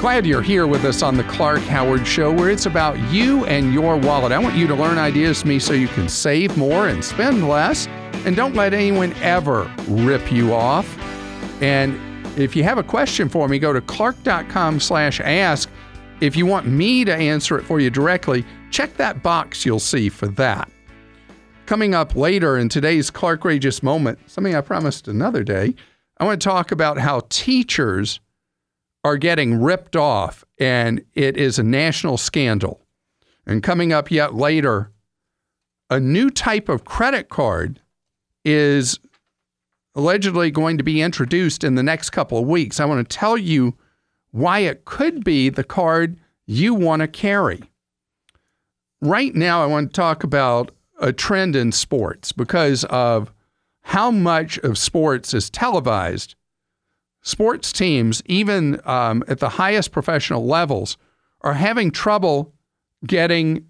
Glad you're here with us on the Clark Howard Show, where it's about you and your wallet. I want you to learn ideas from me so you can save more and spend less, and don't let anyone ever rip you off. And if you have a question for me, go to clark.com slash ask. If you want me to answer it for you directly, check that box you'll see for that. Coming up later in today's Clark Rageous Moment, something I promised another day, I want to talk about how teachers are getting ripped off, and it is a national scandal. And coming up yet later, a new type of credit card is allegedly going to be introduced in the next couple of weeks. I want to tell you why it could be the card you want to carry. Right now, I want to talk about a trend in sports because of how much of sports is televised sports teams, even um, at the highest professional levels, are having trouble getting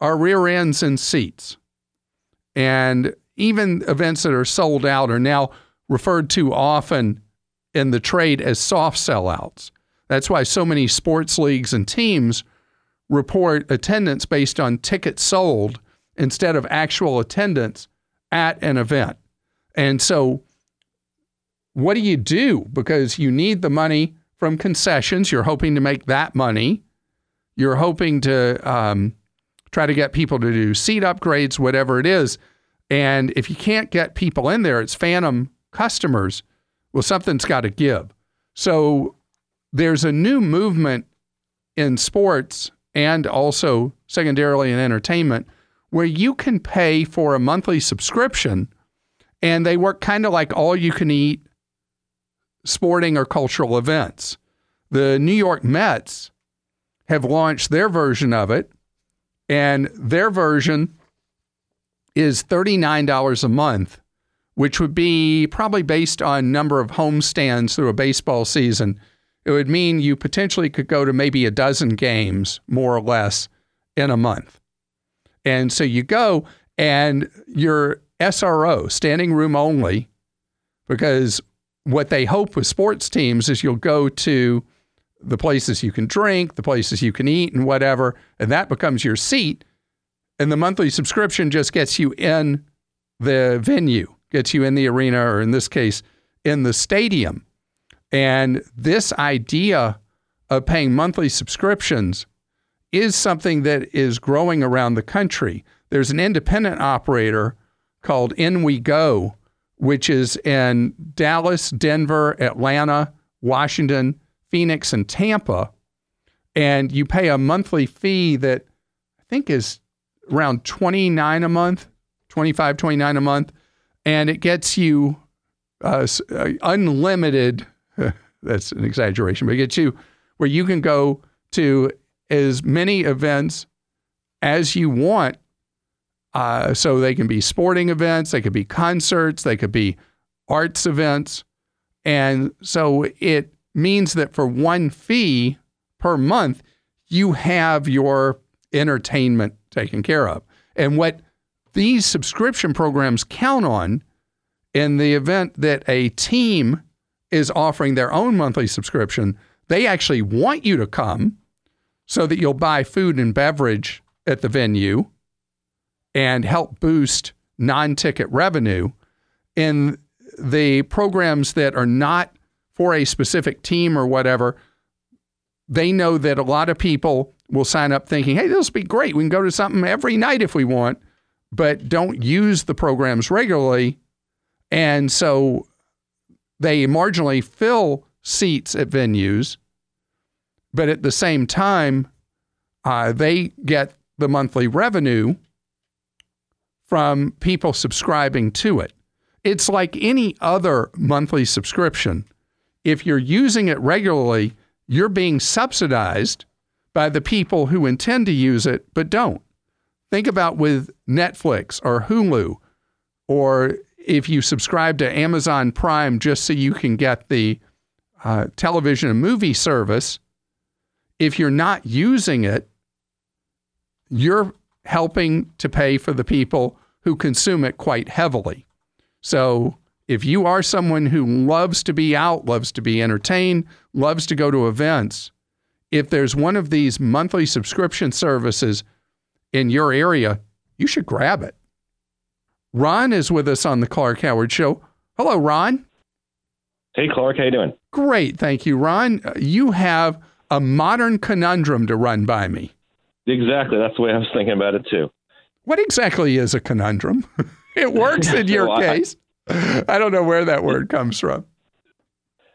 our rear ends in seats. And even events that are sold out are now referred to often in the trade as soft sellouts. That's why so many sports leagues and teams report attendance based on tickets sold instead of actual attendance at an event. And so what do you do? Because you need the money from concessions. You're hoping to make that money. You're hoping to um, try to get people to do seat upgrades, whatever it is. And if you can't get people in there, it's phantom customers. Well, something's got to give. So there's a new movement in sports and also secondarily in entertainment where you can pay for a monthly subscription and they work kind of like all you can eat sporting or cultural events. The New York Mets have launched their version of it, and their version is $39 a month, which would be probably based on number of homestands through a baseball season. It would mean you potentially could go to maybe a dozen games, more or less, in a month. And so you go and your SRO, standing room only, because what they hope with sports teams is you'll go to the places you can drink, the places you can eat, and whatever, and that becomes your seat. And the monthly subscription just gets you in the venue, gets you in the arena, or in this case, in the stadium. And this idea of paying monthly subscriptions is something that is growing around the country. There's an independent operator called InWeGo which is in Dallas, Denver, Atlanta, Washington, Phoenix, and Tampa. And you pay a monthly fee that I think is around 29 a month, 25, 29 a month. And it gets you uh, uh unlimited, that's an exaggeration, but it gets you where you can go to as many events as you want uh, so they can be sporting events, they could be concerts, they could be arts events. And so it means that for one fee per month, you have your entertainment taken care of. And what these subscription programs count on in the event that a team is offering their own monthly subscription, they actually want you to come so that you'll buy food and beverage at the venue and help boost non ticket revenue in the programs that are not for a specific team or whatever. They know that a lot of people will sign up thinking, hey, this will be great. We can go to something every night if we want, but don't use the programs regularly. And so they marginally fill seats at venues, but at the same time, uh, they get the monthly revenue from people subscribing to it. It's like any other monthly subscription. If you're using it regularly, you're being subsidized by the people who intend to use it but don't. Think about with Netflix or Hulu, or if you subscribe to Amazon Prime just so you can get the uh, television and movie service, if you're not using it, you're helping to pay for the people who consume it quite heavily. So if you are someone who loves to be out, loves to be entertained, loves to go to events, if there's one of these monthly subscription services in your area, you should grab it. Ron is with us on the Clark Howard Show. Hello, Ron. Hey, Clark. How you doing? Great, thank you, Ron. Uh, You have a modern conundrum to run by me. Exactly. That's the way I was thinking about it too. What exactly is a conundrum? it works in your So I- case. I don't know where that word comes from.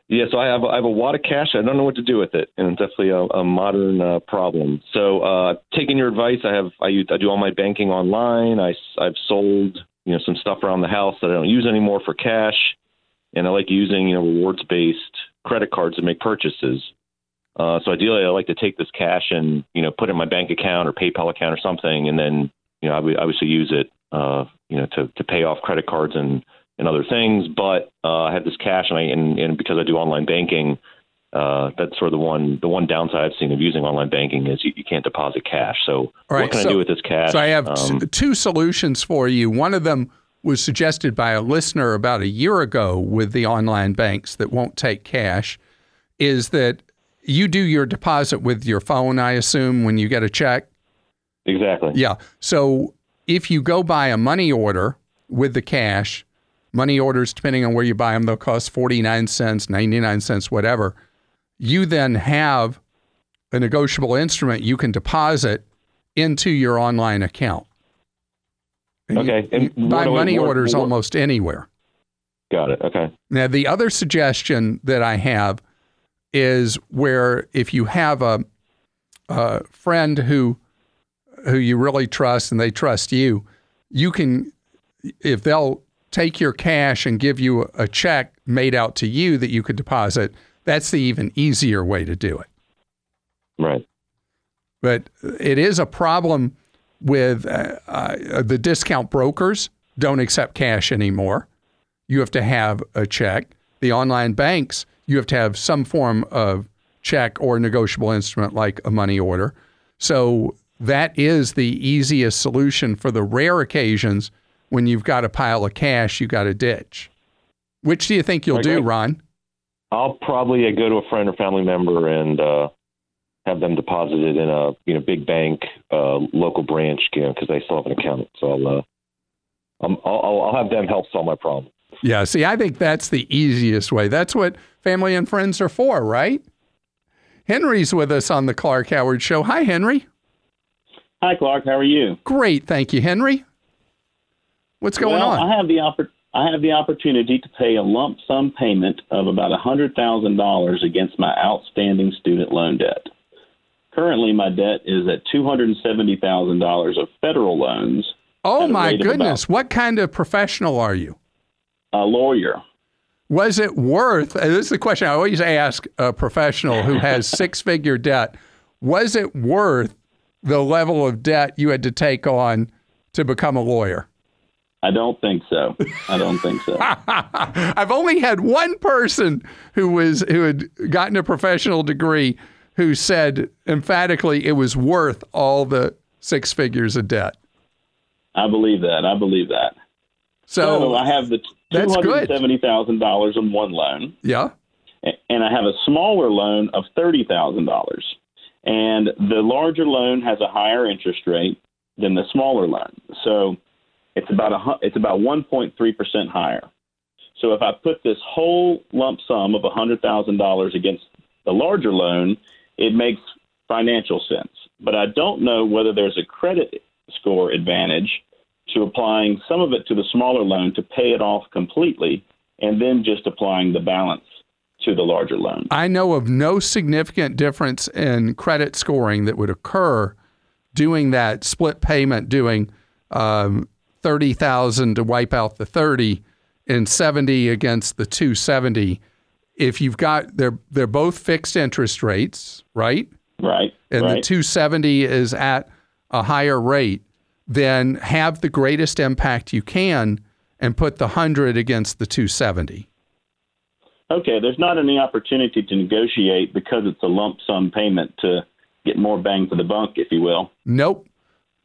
Yeah, so I have I have a wad of cash. I don't know what to do with it, and it's definitely a, a modern uh, problem. So, uh, taking your advice, I have I, use, I do all my banking online. I have sold you know some stuff around the house that I don't use anymore for cash, and I like using you know rewards based credit cards to make purchases. Uh, so ideally, I like to take this cash and you know put it in my bank account or PayPal account or something, and then you know I would obviously use it uh, you know to to pay off credit cards and and other things. But uh, I have this cash, and I and, and because I do online banking, uh, that's sort of the one the one downside I've seen of using online banking is you, you can't deposit cash. So right, what can so- I do with this cash? So I have t- Um, two solutions for you. One of them was suggested by a listener about a year ago with the online banks that won't take cash. Is that you do your deposit with your phone? I assume when you get a check. Exactly. Yeah. So if you go buy a money order with the cash, money orders, depending on where you buy them, they'll cost 49 cents, 99 cents, whatever. You then have a negotiable instrument you can deposit into your online account. And Okay, and you buy money orders almost anywhere. Got it. Okay. Now, the other suggestion that I have is where if you have a, a friend who who you really trust and they trust you, you can if they'll take your cash and give you a check made out to you that you could deposit. That's the even easier way to do it. Right. But it is a problem with uh, uh, the discount brokers don't accept cash anymore. You have to have a check. The online banks, you have to have some form of check or negotiable instrument like a money order. So that is the easiest solution for the rare occasions when you've got a pile of cash you got to ditch. Which do you think you'll Right, do. Ron? I'll probably uh, go to a friend or family member and uh, have them deposit it in a you know big bank, uh, local branch, you know, because they still have an account. So I'll, uh, I'm- I'll I'll I'll have them help solve my problem. Yeah, see, I think that's the easiest way. That's what family and friends are for, right? Henry's with us on the Clark Howard Show. Hi, Henry. Hi, Clark. How are you? Great, thank you, Henry. What's going well, on? I have the oppor- I have the opportunity to pay a lump sum payment of about hundred thousand dollars against my outstanding student loan debt. Currently, my debt is at two hundred and seventy thousand dollars of federal loans. oh my goodness, what kind of professional are you? A lawyer. Was it worth? Uh, this is the question I always ask a professional who has six-figure debt. Was it worth the level of debt you had to take on to become a lawyer? I don't think so. I don't think so. I've only had one person who was who had gotten a professional degree who said emphatically it was worth all the six figures of debt. I believe that. I believe that. So, So I have the two hundred seventy thousand dollars on one loan. yeah, and I have a smaller loan of thirty thousand dollars. And the larger loan has a higher interest rate than the smaller loan, so it's about a it's about one point three percent higher. So if I put this whole lump sum of a hundred thousand dollars against the larger loan, it makes financial sense. But I don't know whether there's a credit score advantage to applying some of it to the smaller loan to pay it off completely, and then just applying the balance to the larger loan. I know of no significant difference in credit scoring that would occur doing that split payment, doing um, thirty thousand to wipe out the thirty and seventy against the two seventy. If you've got they're they're both fixed interest rates, right? Right. and the 270 is at a higher rate, then have the greatest impact you can and put the 100 against the 270. Okay, there's not any opportunity to negotiate because it's a lump sum payment to get more bang for the buck, if you will. Nope.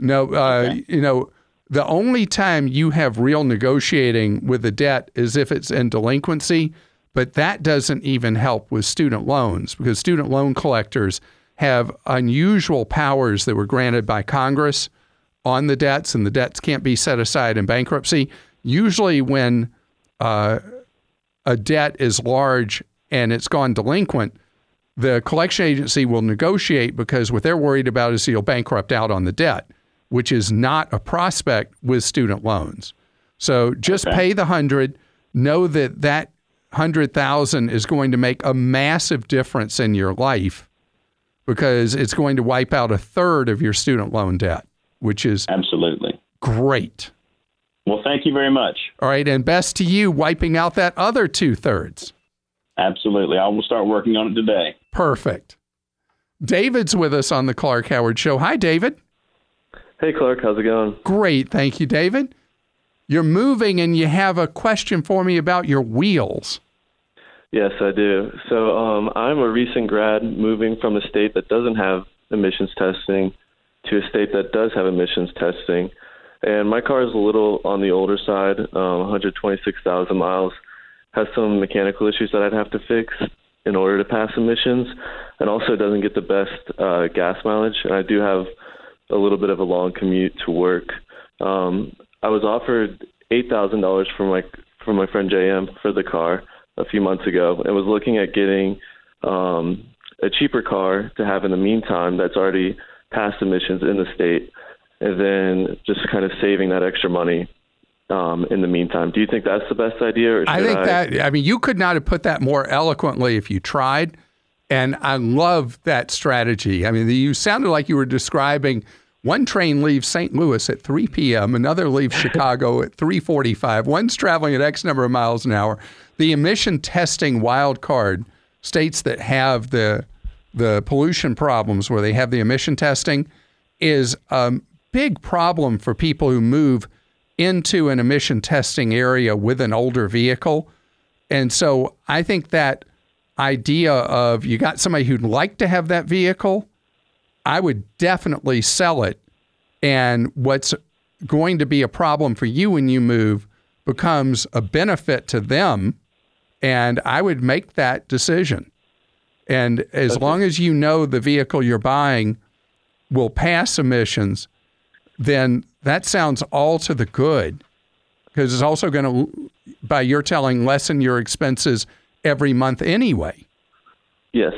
No, uh, Okay. you know, the only time you have real negotiating with the debt is if it's in delinquency, but that doesn't even help with student loans because student loan collectors have unusual powers that were granted by Congress on the debts, and the debts can't be set aside in bankruptcy. Usually, when uh, a debt is large and it's gone delinquent, the collection agency will negotiate because what they're worried about is you'll bankrupt out on the debt, which is not a prospect with student loans. So just Okay. pay the hundred. Know that that hundred thousand is going to make a massive difference in your life because it's going to wipe out a third of your student loan debt, which is Absolutely. great. Well, thank you very much. All right, and best to you wiping out that other two thirds. Absolutely. I will start working on it today. Perfect. David's with us on the Clark Howard Show. Hi, David. Hey, Clark, how's it going? Great. Thank you, David. You're moving and you have a question for me about your wheels. Yes, I do. So, um, I'm a recent grad moving from a state that doesn't have emissions testing to a state that does have emissions testing. And my car is a little on the older side, um, 126,000 miles, has some mechanical issues that I'd have to fix in order to pass emissions, and also doesn't get the best uh, gas mileage. And I do have a little bit of a long commute to work. Um, I was offered eight thousand dollars from my from my friend JM for the car a few months ago, and was looking at getting um, a cheaper car to have in the meantime that's already passed emissions in the state, and then just kind of saving that extra money um, in the meantime. Do you think that's the best idea? Or I think that, I mean, you could not have put that more eloquently if you tried. And I love that strategy. I mean, you sounded like you were describing one train leaves St. Louis at 3 p.m., another leaves Chicago at 3:45. One's traveling at X number of miles an hour. The emission testing wild card states that have the the pollution problems where they have the emission testing is a big problem for people who move into an emission testing area with an older vehicle. And so I think that idea of you got somebody who'd like to have that vehicle, I would definitely sell it. And what's going to be a problem for you when you move becomes a benefit to them. And I would make that decision. And as long as you know the vehicle you're buying will pass emissions, then that sounds all to the good because it's also going to, by your telling, lessen your expenses every month anyway. Yes.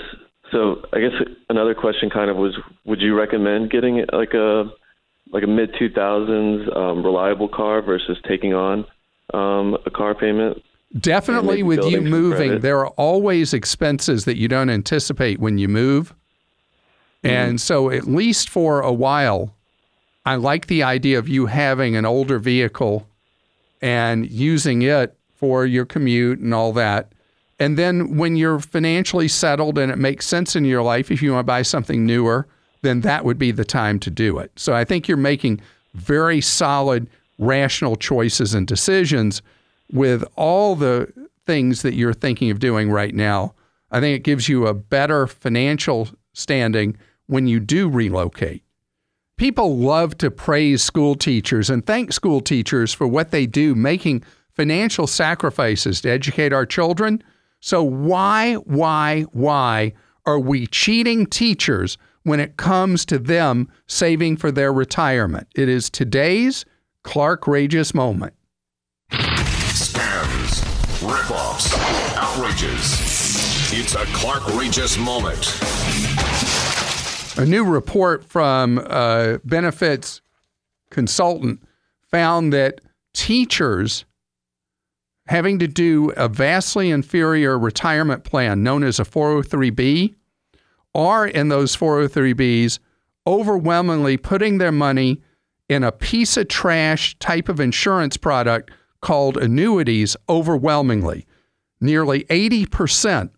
So I guess another question kind of was, would you recommend getting like a like a mid two thousands um, reliable car versus taking on um, a car payment? Definitely with you moving, there are always expenses that you don't anticipate when you move. And so, at least for a while, I like the idea of you having an older vehicle and using it for your commute and all that. And then, when you're financially settled and it makes sense in your life, if you want to buy something newer, then that would be the time to do it. So, I think you're making very solid, rational choices and decisions with all the things that you're thinking of doing right now. I think it gives you a better financial standing when you do relocate. People love to praise school teachers and thank school teachers for what they do, making financial sacrifices to educate our children. So, why, why, why are we cheating teachers when it comes to them saving for their retirement? It is today's Clark Rageous moment. Scams, ripoffs, outrages. It's a Clark Rageous moment. A new report from a benefits consultant found that teachers having to do a vastly inferior retirement plan known as a 403b are in those 403bs overwhelmingly putting their money in a piece of trash type of insurance product called annuities overwhelmingly. Nearly 80%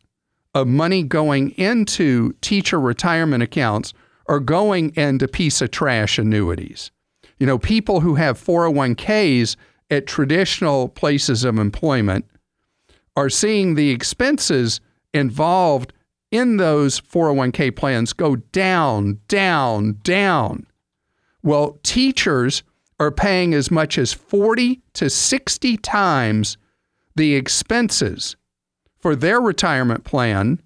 of money going into teacher retirement accounts are going into piece of trash annuities. You know, people who have 401ks at traditional places of employment are seeing the expenses involved in those 401k plans go down, down, down. Well, teachers are paying as much as 40 to 60 times the expenses for their retirement plan,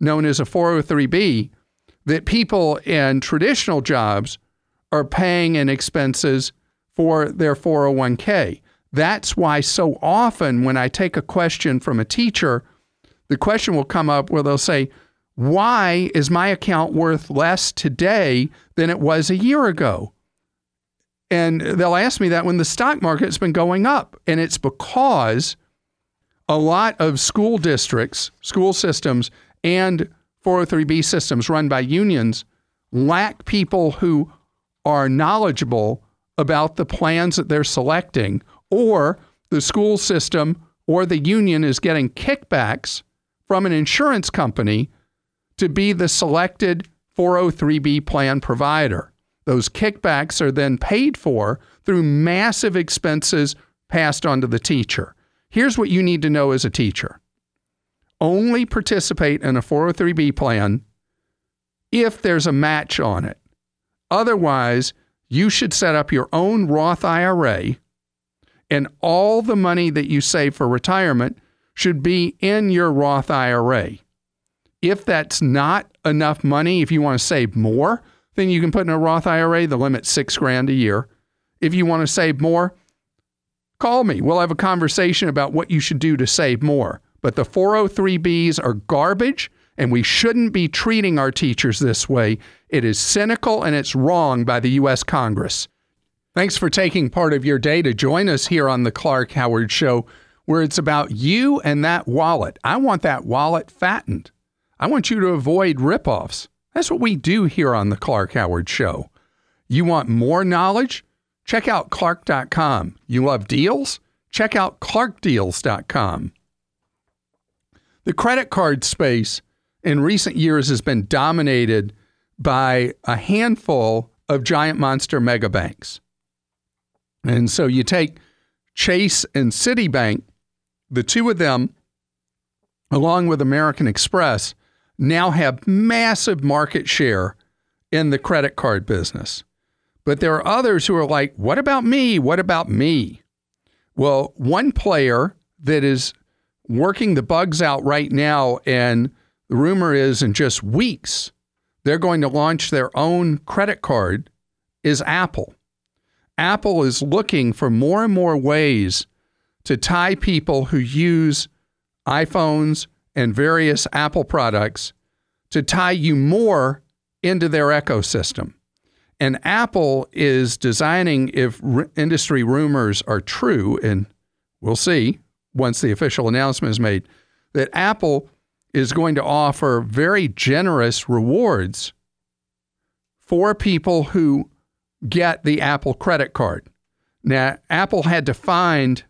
known as a 403b, that people in traditional jobs are paying in expenses for their 401k. That's why so often when I take a question from a teacher, the question will come up where they'll say, Why is my account worth less today than it was a year ago? And they'll ask me that when the stock market's been going up. And it's because a lot of school districts, school systems, and 403B systems run by unions lack people who are knowledgeable about the plans that they're selecting, or the school system or the union is getting kickbacks from an insurance company to be the selected 403B plan provider. Those kickbacks are then paid for through massive expenses passed on to the teacher. Here's what you need to know as a teacher only participate in a 403B plan if there's a match on it. Otherwise, you should set up your own Roth IRA, and all the money that you save for retirement should be in your Roth IRA. If that's not enough money, if you want to save more, then you can put in a Roth IRA. The limit's six grand a year. If you want to save more, call me. We'll have a conversation about what you should do to save more. But the 403Bs are garbage, and we shouldn't be treating our teachers this way. It is cynical and it's wrong by the U.S. Congress. Thanks for taking part of your day to join us here on the Clark Howard Show, where it's about you and that wallet. I want that wallet fattened. I want you to avoid ripoffs. That's what we do here on the Clark Howard Show. You want more knowledge? Check out Clark.com. You love deals? Check out ClarkDeals.com. The credit card space in recent years has been dominated by a handful of giant monster mega banks. And so you take Chase and Citibank, the two of them, along with American Express, now have massive market share in the credit card business. But there are others who are like, what about me? What about me? Well, one player that is working the bugs out right now. And the rumor is in just weeks, they're going to launch their own credit card, is Apple. Apple is looking for more and more ways to tie people who use iPhones and various Apple products to tie you more into their ecosystem. And Apple is designing, if r- industry rumors are true, and we'll see, once the official announcement is made, that Apple is going to offer very generous rewards for people who get the Apple credit card. Now, Apple had to find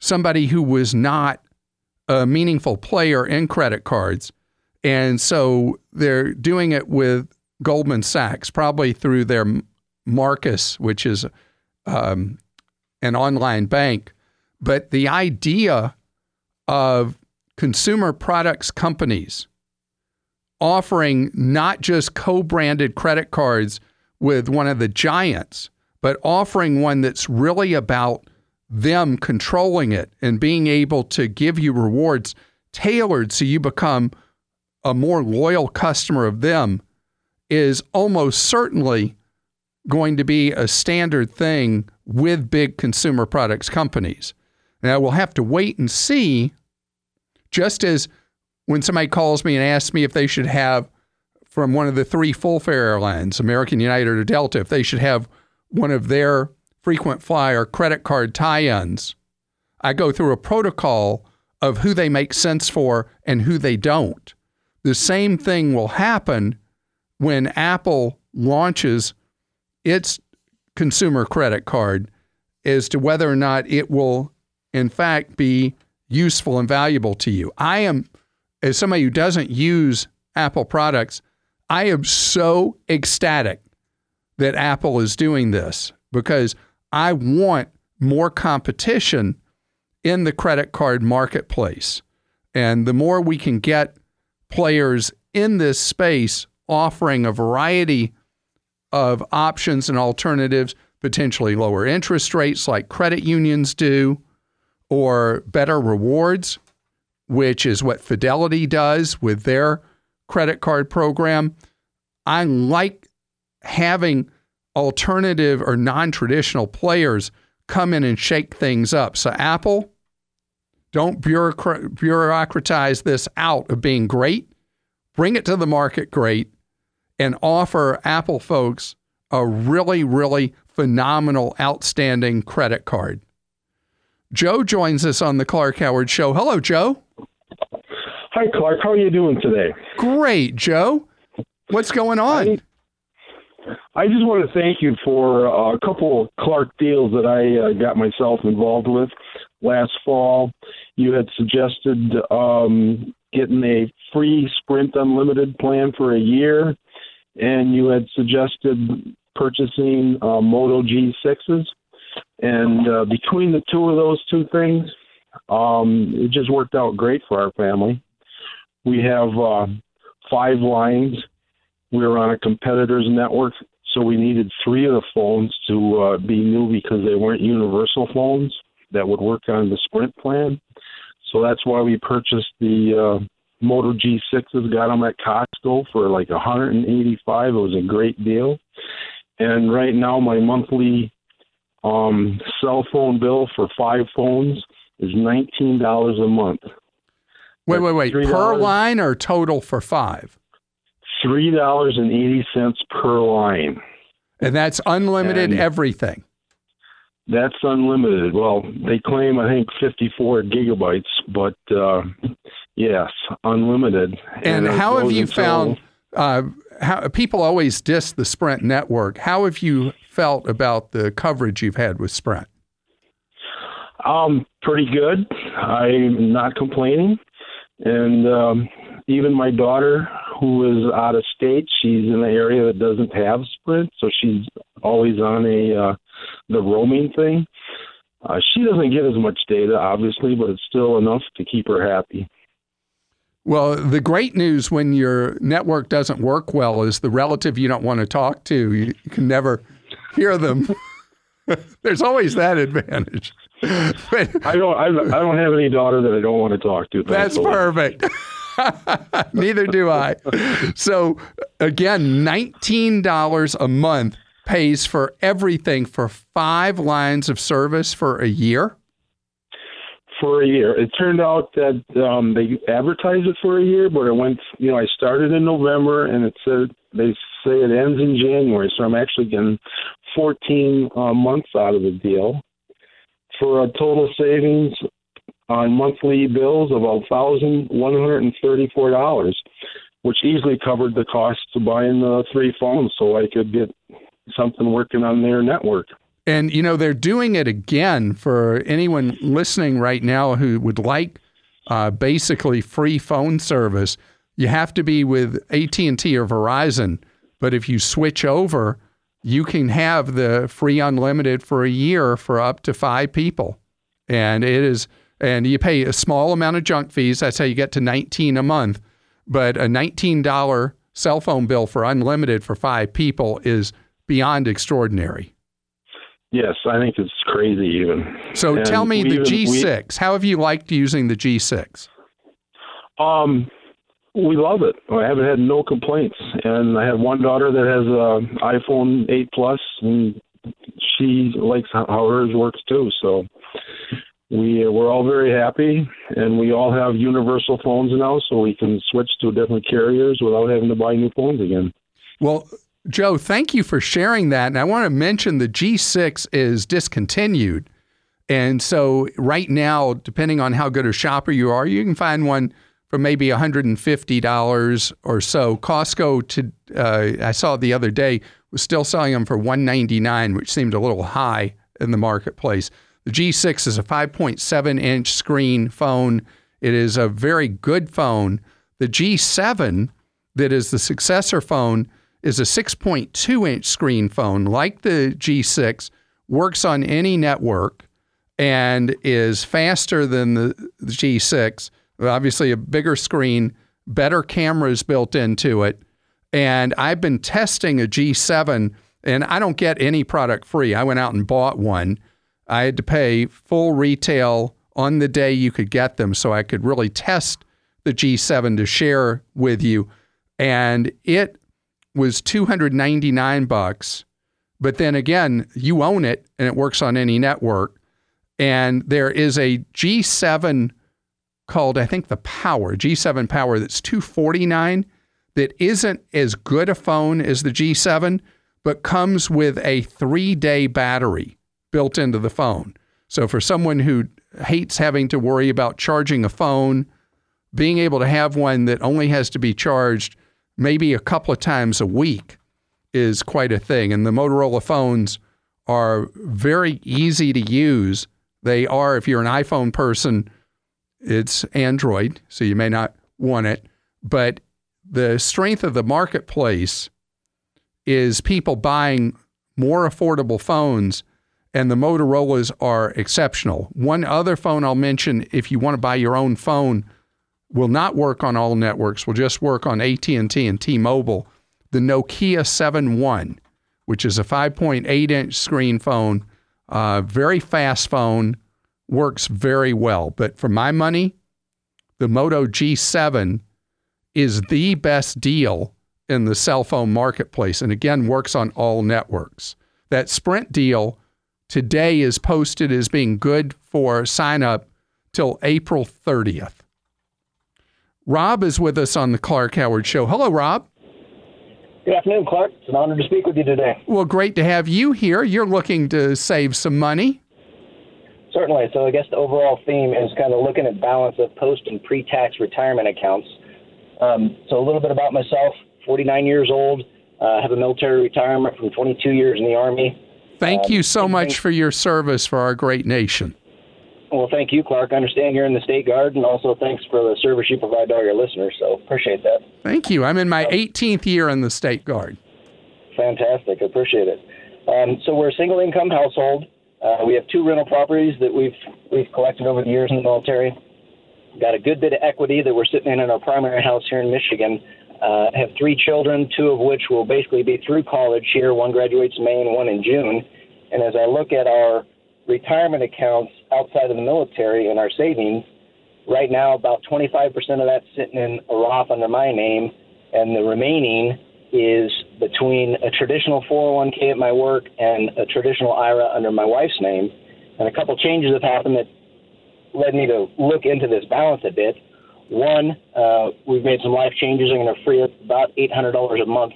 somebody who was not a meaningful player in credit cards. And so they're doing it with Goldman Sachs, probably through their Marcus, which is um, an online bank. But the idea of consumer products companies offering not just co branded credit cards with one of the giants, but offering one that's really about them controlling it and being able to give you rewards tailored so you become a more loyal customer of them is almost certainly going to be a standard thing with big consumer products companies. Now we'll have to wait and see, just as when somebody calls me and asks me if they should have from one of the three full fare airlines, American, United, or Delta, if they should have one of their frequent flyer credit card tie ins. I go through a protocol of who they make sense for and who they don't. The same thing will happen when Apple launches its consumer credit card as to whether or not it will in fact, be useful and valuable to you. I am, as somebody who doesn't use Apple products, I am so ecstatic that Apple is doing this because I want more competition in the credit card marketplace. And the more we can get players in this space offering a variety of options and alternatives, potentially lower interest rates like credit unions do, or better rewards, which is what Fidelity does with their credit card program, I like having alternative or non traditional players come in and shake things up. So, Apple, don't bureaucratize this out of being great. Bring it to the market great and offer Apple folks a really, really phenomenal, outstanding credit card. Joe joins us on the Clark Howard Show. Hello, Joe. Hi, Clark. How are you doing today? Great, Joe. What's going on? I, I just want to thank you for uh, a couple Clark deals that I uh, got myself involved with last fall. You had suggested um, getting a free Sprint Unlimited plan for a year, and you had suggested purchasing uh, Moto G6s. And uh, between the two of those two things, um, it just worked out great for our family. We have uh, five lines. We were on a competitor's network, so we needed three of the phones to uh, be new because they weren't universal phones that would work on the Sprint plan. So that's why we purchased the uh, Moto G6s. Got them at Costco for like 185. It was a great deal. And right now, my monthly um, cell phone bill for five phones is nineteen dollars a month. Wait, wait, wait. $3. Per line or total for five? Three dollars and eighty cents per line. And that's unlimited And- everything. That's unlimited. Well, they claim I think fifty-four gigabytes, but uh, yes, unlimited. And it how have you until- found? Uh, how people always diss the Sprint network. How have you felt about the coverage you've had with Sprint? Um, pretty good. I'm not complaining. And um, even my daughter, who is out of state, she's in an area that doesn't have Sprint, so she's always on a uh, the roaming thing. Uh, she doesn't get as much data, obviously, but it's still enough to keep her happy. Well, the great news when your network doesn't work well is the relative you don't want to talk to. You, can never hear them. There's always that advantage. But I don't. I, I don't have any daughter that I don't want to talk to. that's perfect. Neither do I. So again, nineteen dollars a month pays for everything for five lines of service for a year. For a year. It turned out that um, they advertised it for a year, but it went. You know, I started in November, and it said they say it ends in January. So I'm actually getting 14 uh, months out of the deal for a total savings on monthly bills of thousand one hundred and thirty-four dollars, which easily covered the costs of buying the three phones, so I could get something working on their network. And you know they're doing it again for anyone listening right now who would like uh, basically free phone service. You have to be with AT and T or Verizon, but if you switch over, you can have the free unlimited for a year for up to five people, and it is and you pay a small amount of junk fees. That's how you get to 19 a month. But a $19 cell phone bill for unlimited for five people is beyond extraordinary. Yes, I think it's crazy even. So And tell me the even- G6. How have you liked using the G6? Um, we love it. I haven't had no complaints, and I have one daughter that has an iPhone 8 Plus, and she likes how how hers works too. So we we're all very happy, and we all have universal phones now, so we can switch to different carriers without having to buy new phones again. Well, Joe, thank you for sharing that. And I want to mention the G6 is discontinued. And so right now, depending on how good a shopper you are, you can find one for maybe $150 or so. Costco to uh, I saw the other day was still selling them for 199, which seemed a little high in the marketplace. The G6 is a 5.7 inch screen phone. It is a very good phone. The G7, that is the successor phone, is a 6.2 inch screen phone like the G6, works on any network, and is faster than the, the G6. Obviously, a bigger screen, better cameras built into it. And I've been testing a G7, and I don't get any product free. I went out and bought one. I had to pay full retail on the day you could get them so I could really test the G7 to share with you. And it was 299 bucks. But then again, you own it and it works on any network. And there is a G7 called, I think, the Power, G7 Power, that's 249 that isn't as good a phone as the G7, but comes with a three day battery built into the phone. So for someone who hates having to worry about charging a phone, being able to have one that only has to be charged maybe a couple of times a week is quite a thing. And the Motorola phones are very easy to use. They are, if you're an iPhone person, it's Android, so you may not want it. But the strength of the marketplace is people buying more affordable phones, and the Motorola's are exceptional. One other phone I'll mention, if you want to buy your own phone, will not work on all networks. Will just work on AT&T and T-Mobile. The Nokia 7 which is a 5.8 inch screen phone, uh, very fast phone, works very well. But for my money, the Moto G7 is the best deal in the cell phone marketplace and again works on all networks. That Sprint deal today is posted as being good for sign up till April 30th. Rob is with us on the Clark Howard Show. Hello, Rob. Good afternoon, Clark. It's an honor to speak with you today. Well, great to have you here. You're looking to save some money. Certainly. So, I guess the overall theme is kind of looking at balance of post and pre tax retirement accounts. Um, so, a little bit about myself 49 years old, uh, have a military retirement from 22 years in the Army. Thank um, you so much for your service for our great nation. Well, thank you, Clark. I understand you're in the State Guard, and also thanks for the service you provide to all your listeners. So appreciate that. Thank you. I'm in my 18th year in the State Guard. Fantastic. Appreciate it. Um, so we're a single income household. Uh, we have two rental properties that we've we've collected over the years in the military. Got a good bit of equity that we're sitting in in our primary house here in Michigan. Uh, have three children, two of which will basically be through college here. One graduates May and one in June. And as I look at our retirement accounts outside of the military and our savings. Right now, about 25% of that's sitting in a Roth under my name, and the remaining is between a traditional 401k at my work and a traditional IRA under my wife's name. And a couple changes have happened that led me to look into this balance a bit. One, uh, we've made some life changes. I'm going to free up about $800 a month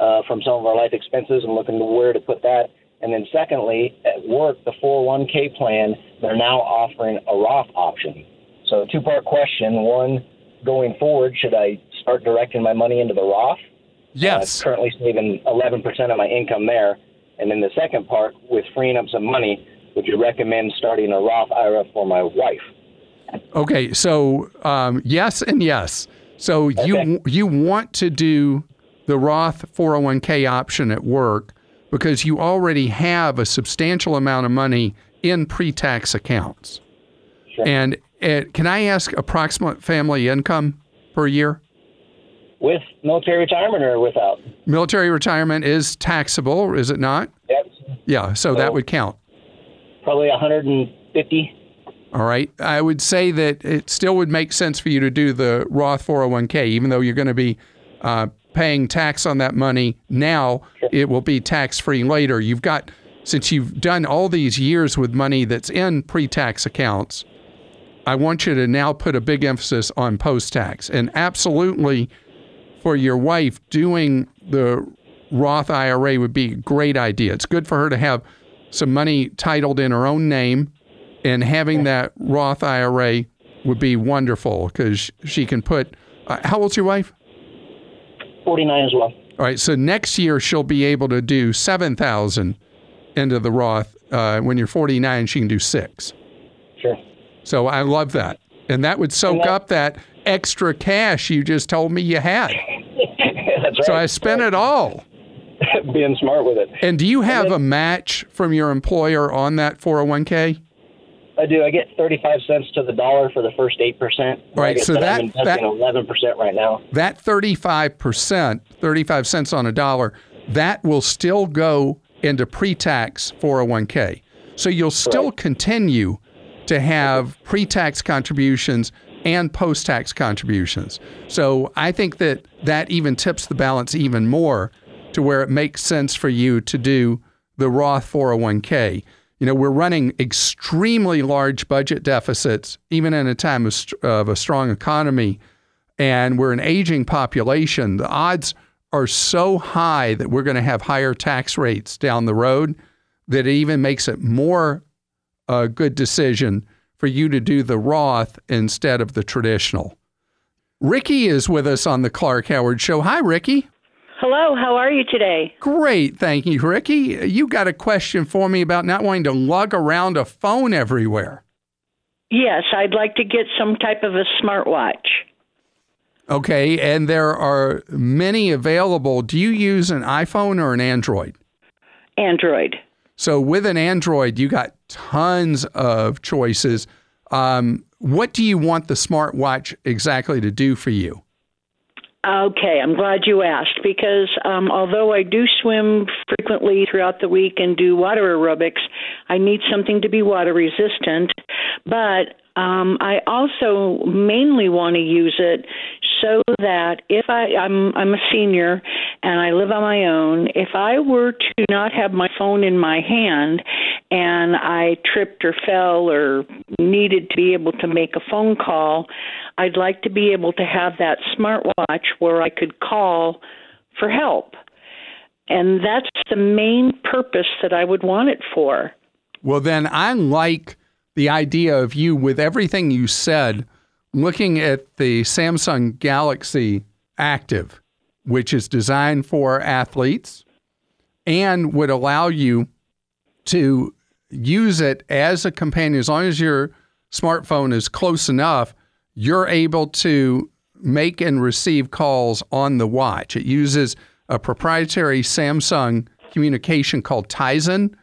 uh, from some of our life expenses and looking to where to put that. And then secondly, at work, the 401k plan, they're now offering a Roth option. So two part question. One, going forward, should I start directing my money into the Roth? Yes. Uh, currently saving 11% of my income there. And then the second part, with freeing up some money, would you recommend starting a Roth IRA for my wife? Okay, so um, yes and yes. So okay. you you want to do the Roth 401k option at work because you already have a substantial amount of money in pre tax accounts. Sure. And uh, can I ask approximate family income per year? With military retirement or without? Military retirement is taxable, is it not? Yep. Yeah, so, so that would count. Probably 150. All right. I would say that it still would make sense for you to do the Roth 401k, even though you're going to be uh, paying tax on that money now, it will be tax free later. You've got, since you've done all these years with money that's in pre tax accounts, I want you to now put a big emphasis on post tax. And absolutely, for your wife, doing the Roth IRA would be a great idea. It's good for her to have some money titled in her own name, and having that Roth IRA would be wonderful because she can put. Uh, how old's your wife? 49 as well. All right, so next year she'll be able to do 7,000 into the Roth. Uh, when you're 49, she can do six. Sure. So I love that. And that would soak that, up that extra cash you just told me you had. That's right. So I spent right. it all. Being smart with it. And do you have then, a match from your employer on that 401k? I do. I get 35 cents to the dollar for the first 8%. Right. So that, I'm that 11% right now. That 35%, 35 cents on a dollar, that will still go into pre-tax 401k. So you'll still continue to have pre-tax contributions and post tax contributions. So I think that that even tips the balance even more to where it makes sense for you to do the Roth 401k. You know, we're running extremely large budget deficits, even in a time of, of a strong economy, and we're an aging population. The odds are so high that we're going to have higher tax rates down the road that it even makes it more a good decision for you to do the Roth instead of the traditional. Ricky is with us on the Clark Howard Show. Hi, Ricky. Hello, how are you today? Great, thank you, Ricky. You got a question for me about not wanting to lug around a phone everywhere. Yes, I'd like to get some type of a smartwatch. Okay, and there are many available. Do you use an iPhone or an Android? Android. So with an Android, you got tons of choices. Um, what do you want the smartwatch exactly to do for you? Okay, I'm glad you asked because um, although I do swim frequently throughout the week and do water aerobics, I need something to be water resistant. But um, I also mainly want to use it so that if I, I'm I'm a senior and I live on my own, if I were to not have my phone in my hand and I tripped or fell or needed to be able to make a phone call, I'd like to be able to have that smartwatch where I could call for help. And that's the main purpose that I would want it for. Well, then I like the idea of you, with everything you said, looking at the Samsung Galaxy Active, which is designed for athletes and would allow you to use it as a companion. As long as your smartphone is close enough, you're able to make and receive calls on the watch. It uses a proprietary Samsung communication called Tizen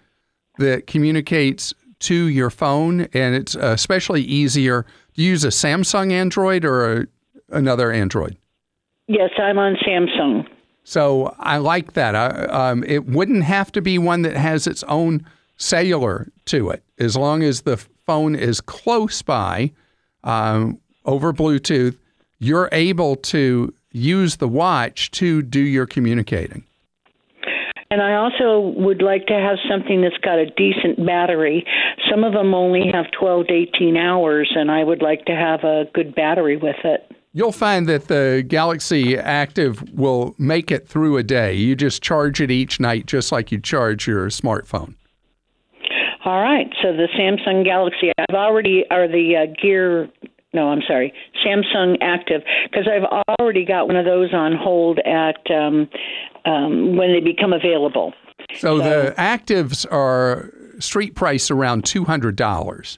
that communicates to your phone, and it's especially easier. Do you use a Samsung Android or a, another Android? Yes, I'm on Samsung. So I like that. I, um, it wouldn't have to be one that has its own cellular to it, as long as the phone is close by um, over Bluetooth. You're able to use the watch to do your communicating. And I also would like to have something that's got a decent battery. Some of them only have 12 to 18 hours, and I would like to have a good battery with it. You'll find that the Galaxy Active will make it through a day. You just charge it each night, just like you charge your smartphone. All right. So the Samsung Galaxy, I've already, or the uh, Gear no, I'm sorry, Samsung Active, because I've already got one of those on hold at um, um, when they become available. So, so the actives are street price around two hundred dollars.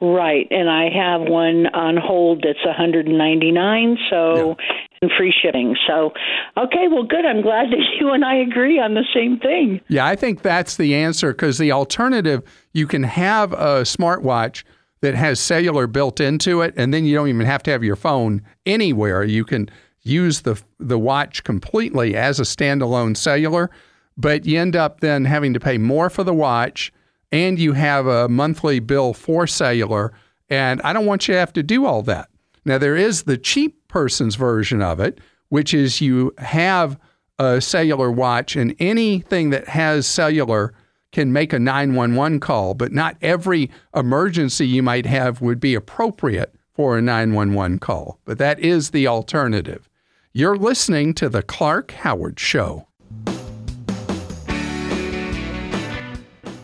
Right, and I have one on hold that's 199. So. Yeah. And free shipping. So, okay, well, good. I'm glad that you and I agree on the same thing. Yeah, I think that's the answer because the alternative, you can have a smartwatch that has cellular built into it, and then you don't even have to have your phone anywhere. You can use the the watch completely as a standalone cellular, but you end up then having to pay more for the watch, and you have a monthly bill for cellular. And I don't want you to have to do all that. Now there is the cheap person's version of it, which is you have a cellular watch, and anything that has cellular can make a 911 call, but not every emergency you might have would be appropriate for a 911 call. But that is the alternative. You're listening to The Clark Howard Show.